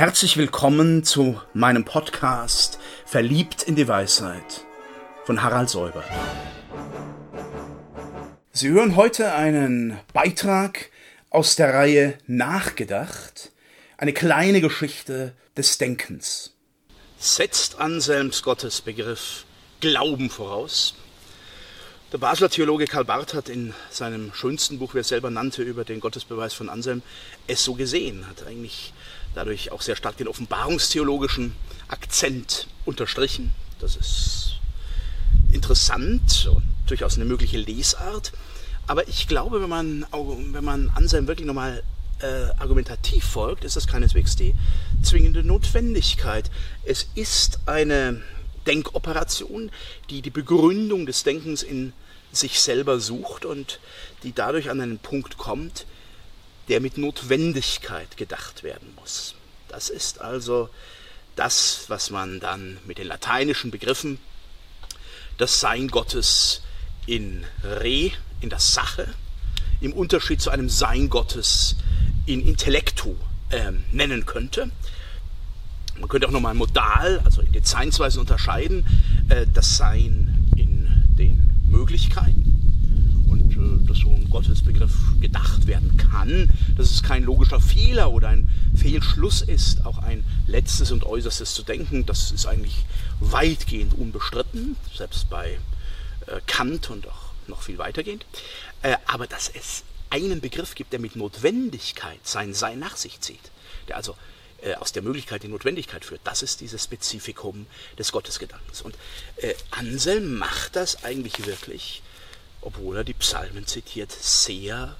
Herzlich willkommen zu meinem Podcast Verliebt in die Weisheit von Harald Säuber. Sie hören heute einen Beitrag aus der Reihe Nachgedacht, eine kleine Geschichte des Denkens. Setzt Anselms Gottesbegriff Glauben voraus? Der Basler Theologe Karl Barth hat in seinem schönsten Buch, wie er selber nannte, über den Gottesbeweis von Anselm, es so gesehen, hat eigentlich dadurch auch sehr stark den offenbarungstheologischen Akzent unterstrichen. Das ist interessant und durchaus eine mögliche Lesart. Aber ich glaube, wenn man, wenn man Anselm wirklich nochmal äh, argumentativ folgt, ist das keineswegs die zwingende Notwendigkeit. Es ist eine Denkoperation, die die Begründung des Denkens in sich selber sucht und die dadurch an einen Punkt kommt, der mit Notwendigkeit gedacht werden muss. Das ist also das, was man dann mit den lateinischen Begriffen das Sein Gottes in Re, in der Sache, im Unterschied zu einem Sein Gottes in Intellektu äh, nennen könnte. Man könnte auch nochmal modal, also in Dezeinsweisen unterscheiden, äh, das Sein in den Möglichkeiten äh, dass so ein Gottesbegriff gedacht werden kann, dass es kein logischer Fehler oder ein Fehlschluss ist, auch ein letztes und äußerstes zu denken, das ist eigentlich weitgehend unbestritten, selbst bei äh, Kant und auch noch viel weitergehend. aber dass es einen Begriff gibt, der mit Notwendigkeit sein Sein nach sich zieht, der also äh, aus der Möglichkeit die Notwendigkeit führt. Das ist dieses Spezifikum des Gottesgedankens. Und äh, Anselm macht das eigentlich wirklich, obwohl er die Psalmen zitiert, sehr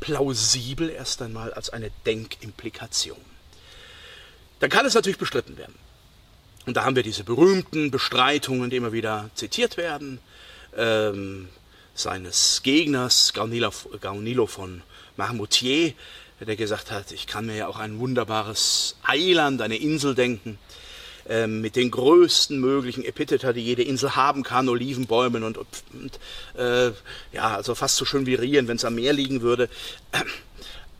plausibel erst einmal als eine Denkimplikation. Dann kann es natürlich bestritten werden. Und da haben wir diese berühmten Bestreitungen, die immer wieder zitiert werden, ähm, seines Gegners Gaunilo, von Marmoutier, der gesagt hat, ich kann mir ja auch ein wunderbares Eiland, eine Insel denken, äh, mit den größten möglichen Epitheta, die jede Insel haben kann, Olivenbäumen und, und äh, ja, also fast so schön wie Rien, wenn es am Meer liegen würde.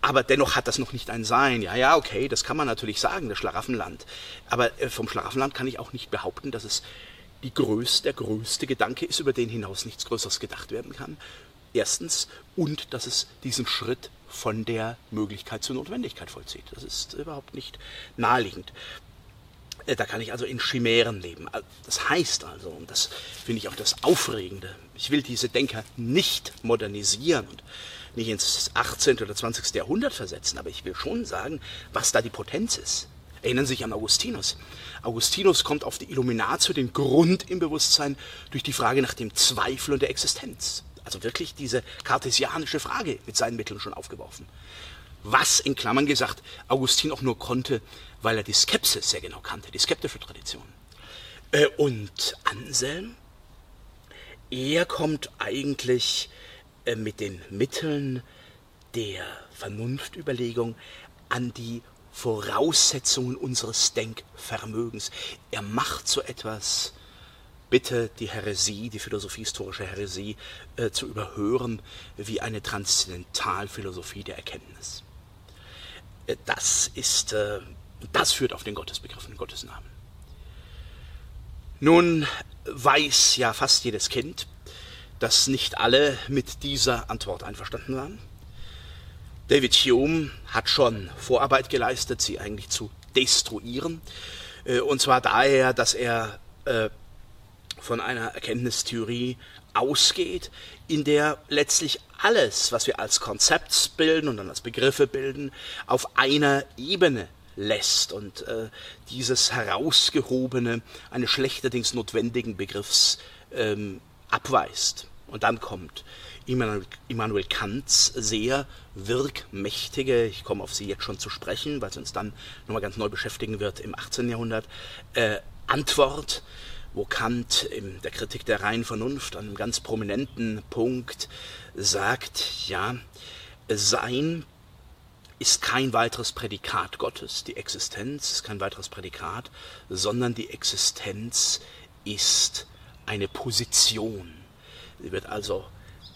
Aber dennoch hat das noch nicht ein Sein. Ja, ja, okay, das kann man natürlich sagen, das Schlaraffenland. Aber äh, vom Schlaraffenland kann ich auch nicht behaupten, dass es die größte, der größte Gedanke ist, über den hinaus nichts Größeres gedacht werden kann. Erstens. Und dass es diesen Schritt von der Möglichkeit zur Notwendigkeit vollzieht. Das ist überhaupt nicht naheliegend. Äh, da kann ich also in Chimären leben. Das heißt also, und das finde ich auch das Aufregende, ich will diese Denker nicht modernisieren und nicht ins 18. oder 20. Jahrhundert versetzen, aber ich will schon sagen, was da die Potenz ist. Erinnern Sie sich an Augustinus. Augustinus kommt auf die Illuminatio, den Grund im Bewusstsein, durch die Frage nach dem Zweifel und der Existenz also wirklich diese kartesianische Frage mit seinen Mitteln schon aufgeworfen. Was in Klammern gesagt Augustin auch nur konnte, weil er die Skepsis sehr genau kannte, die skeptische Tradition. Äh, und Anselm, er kommt eigentlich äh, mit den Mitteln der Vernunftüberlegung an die Voraussetzungen unseres Denkvermögens. Er macht so etwas bitte die Häresie, die philosophiehistorische Häresie, äh, zu überhören wie eine Transzendentalphilosophie der Erkenntnis. Das ist, äh, das führt auf den Gottesbegriff den Gottesnamen. Nun weiß ja fast jedes Kind, dass nicht alle mit dieser Antwort einverstanden waren. David Hume hat schon Vorarbeit geleistet, sie eigentlich zu destruieren. Äh, und zwar daher, dass er äh, von einer Erkenntnistheorie ausgeht, in der letztlich alles, was wir als Konzept bilden und dann als Begriffe bilden, auf einer Ebene lässt und äh, dieses herausgehobene, eines schlechterdings notwendigen Begriffs ähm, abweist. Und dann kommt Immanuel, Kants sehr wirkmächtige, ich komme auf sie jetzt schon zu sprechen, weil es uns dann nochmal ganz neu beschäftigen wird im 18. Jahrhundert, äh, Antwort, wo Kant in der Kritik der reinen Vernunft an einem ganz prominenten Punkt sagt, ja, Sein ist kein weiteres Prädikat Gottes, die Existenz ist kein weiteres Prädikat, sondern die Existenz ist eine Position. Sie wird also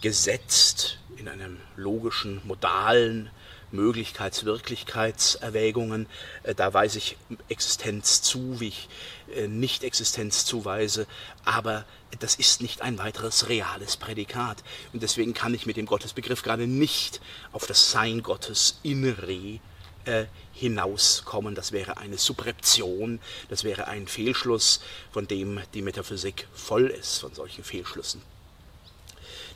gesetzt in einem logischen, modalen Möglichkeits-Wirklichkeitserwägungen. Äh, da weise ich Existenz zu, wie ich äh, Nicht-Existenz zuweise. Aber das ist nicht ein weiteres reales Prädikat. Und deswegen kann ich mit dem Gottesbegriff gerade nicht auf das Sein Gottes in re äh, hinauskommen. Das wäre eine Subreption, das wäre ein Fehlschluss, von dem die Metaphysik voll ist, von solchen Fehlschlüssen.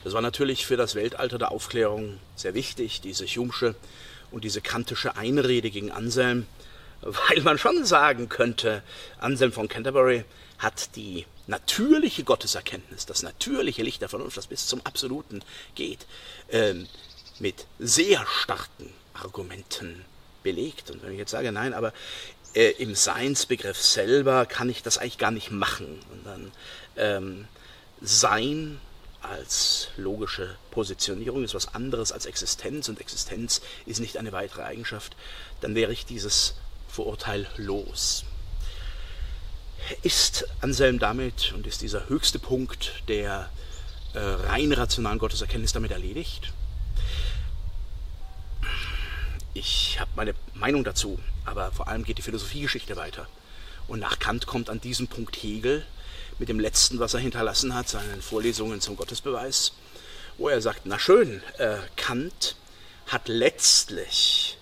Das war natürlich für das Weltalter der Aufklärung sehr wichtig, diese Hume'sche und diese kantische Einrede gegen Anselm, weil man schon sagen könnte, Anselm von Canterbury hat die natürliche Gotteserkenntnis, das natürliche Licht der Vernunft, das bis zum Absoluten geht, äh, mit sehr starken Argumenten belegt. Und wenn ich jetzt sage, nein, aber äh, im Seinsbegriff selber kann ich das eigentlich gar nicht machen. Und dann ähm, Sein als logische Positionierung ist was anderes als Existenz und Existenz ist nicht eine weitere Eigenschaft, dann wäre ich dieses Vorurteil los. Ist Anselm damit und ist dieser höchste Punkt der äh, rein rationalen Gotteserkenntnis damit erledigt? Ich habe meine Meinung dazu, aber vor allem geht die Philosophiegeschichte weiter. Und nach Kant kommt an diesem Punkt Hegel, mit dem letzten, was er hinterlassen hat, seinen Vorlesungen zum Gottesbeweis, wo er sagt, na schön, äh, Kant hat letztlich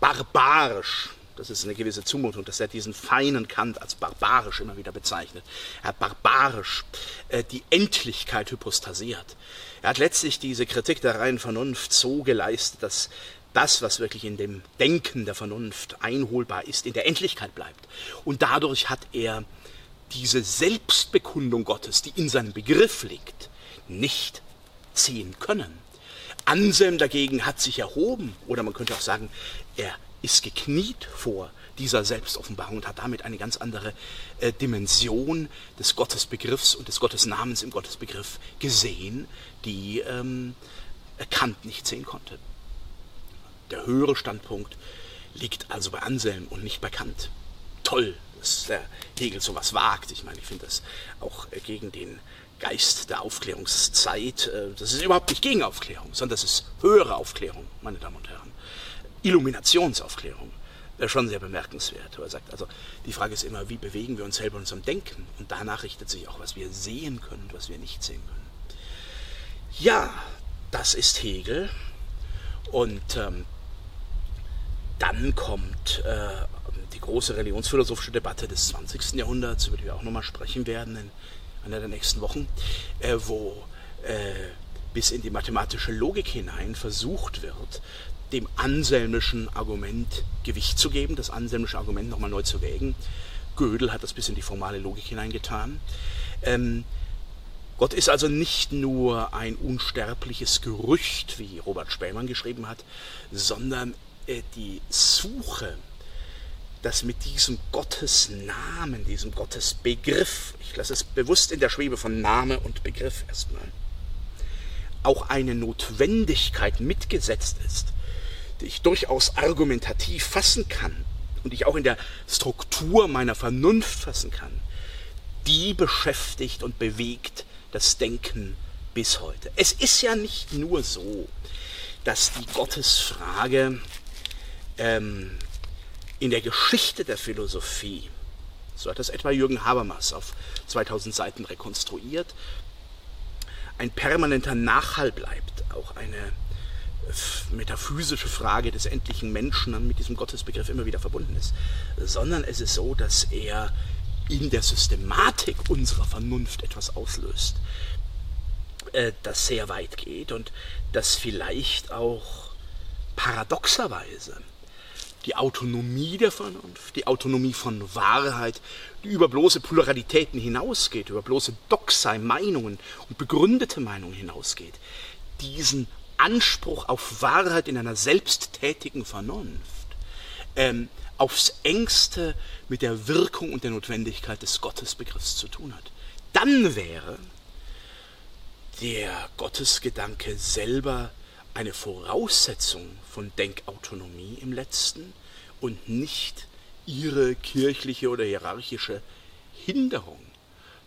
barbarisch, das ist eine gewisse Zumutung, dass er diesen feinen Kant als barbarisch immer wieder bezeichnet, er hat barbarisch äh, die Endlichkeit hypostasiert. Er hat letztlich diese Kritik der reinen Vernunft so geleistet, dass das, was wirklich in dem Denken der Vernunft einholbar ist, in der Endlichkeit bleibt. Und dadurch hat er diese Selbstbekundung Gottes, die in seinem Begriff liegt, nicht ziehen können. Anselm dagegen hat sich erhoben, oder man könnte auch sagen, er ist gekniet vor dieser Selbstoffenbarung und hat damit eine ganz andere äh, Dimension des Gottesbegriffs und des Gottesnamens im Gottesbegriff gesehen, die ähm, Kant nicht sehen konnte. Der höhere Standpunkt liegt also bei Anselm und nicht bei Kant. Toll, dass der Hegel sowas wagt. Ich meine, ich finde das auch äh, gegen den Geist der Aufklärungszeit. Äh, das ist überhaupt nicht gegen Aufklärung, sondern das ist höhere Aufklärung, meine Damen und Herren. Illuminationsaufklärung. Wäre schon sehr bemerkenswert. Er sagt, also die Frage ist immer, wie bewegen wir uns selber in unserem Denken? Und danach richtet sich auch, was wir sehen können und was wir nicht sehen können. Ja, das ist Hegel. Und ähm, dann kommt äh, die große religionsphilosophische Debatte des 20. Jahrhunderts, über die wir auch nochmal sprechen werden in einer der nächsten Wochen, äh, wo äh, bis in die mathematische Logik hinein versucht wird, dem anselmischen Argument Gewicht zu geben, das anselmische Argument nochmal neu zu wägen. Gödel hat das bis in die formale Logik hineingetan. Ähm, Gott ist also nicht nur ein unsterbliches Gerücht, wie Robert Spähmann geschrieben hat, sondern äh, die Suche dass mit diesem Gottesnamen, diesem Gottesbegriff, ich lasse es bewusst in der Schwebe von Name und Begriff erstmal, auch eine Notwendigkeit mitgesetzt ist, die ich durchaus argumentativ fassen kann und ich auch in der Struktur meiner Vernunft fassen kann, die beschäftigt und bewegt das Denken bis heute. Es ist ja nicht nur so, dass die Gottesfrage ähm, in der Geschichte der Philosophie, so hat das etwa Jürgen Habermas auf 2000 Seiten rekonstruiert, ein permanenter Nachhall bleibt, auch eine metaphysische Frage des endlichen Menschen mit diesem Gottesbegriff immer wieder verbunden ist, sondern es ist so, dass er in der Systematik unserer Vernunft etwas auslöst, äh, das sehr weit geht und das vielleicht auch paradoxerweise die Autonomie der Vernunft, die Autonomie von Wahrheit, die über bloße Pluralitäten hinausgeht, über bloße Doxai, Meinungen und begründete Meinungen hinausgeht, diesen Anspruch auf Wahrheit in einer selbsttätigen Vernunft ähm, aufs engste mit der Wirkung und der Notwendigkeit des Gottesbegriffs zu tun hat. Dann wäre der Gottesgedanke selber eine Voraussetzung von Denkautonomie im letzten und nicht ihre kirchliche oder hierarchische Hinderung.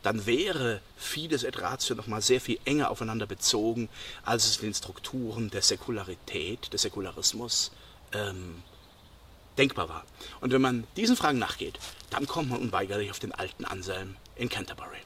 dann wäre Fides et Ratio noch mal sehr viel enger aufeinander bezogen, als es in den Strukturen der Säkularität, des Säkularismus ähm, denkbar war. Und wenn man diesen Fragen nachgeht, dann kommt man unweigerlich auf den alten Anselm in Canterbury.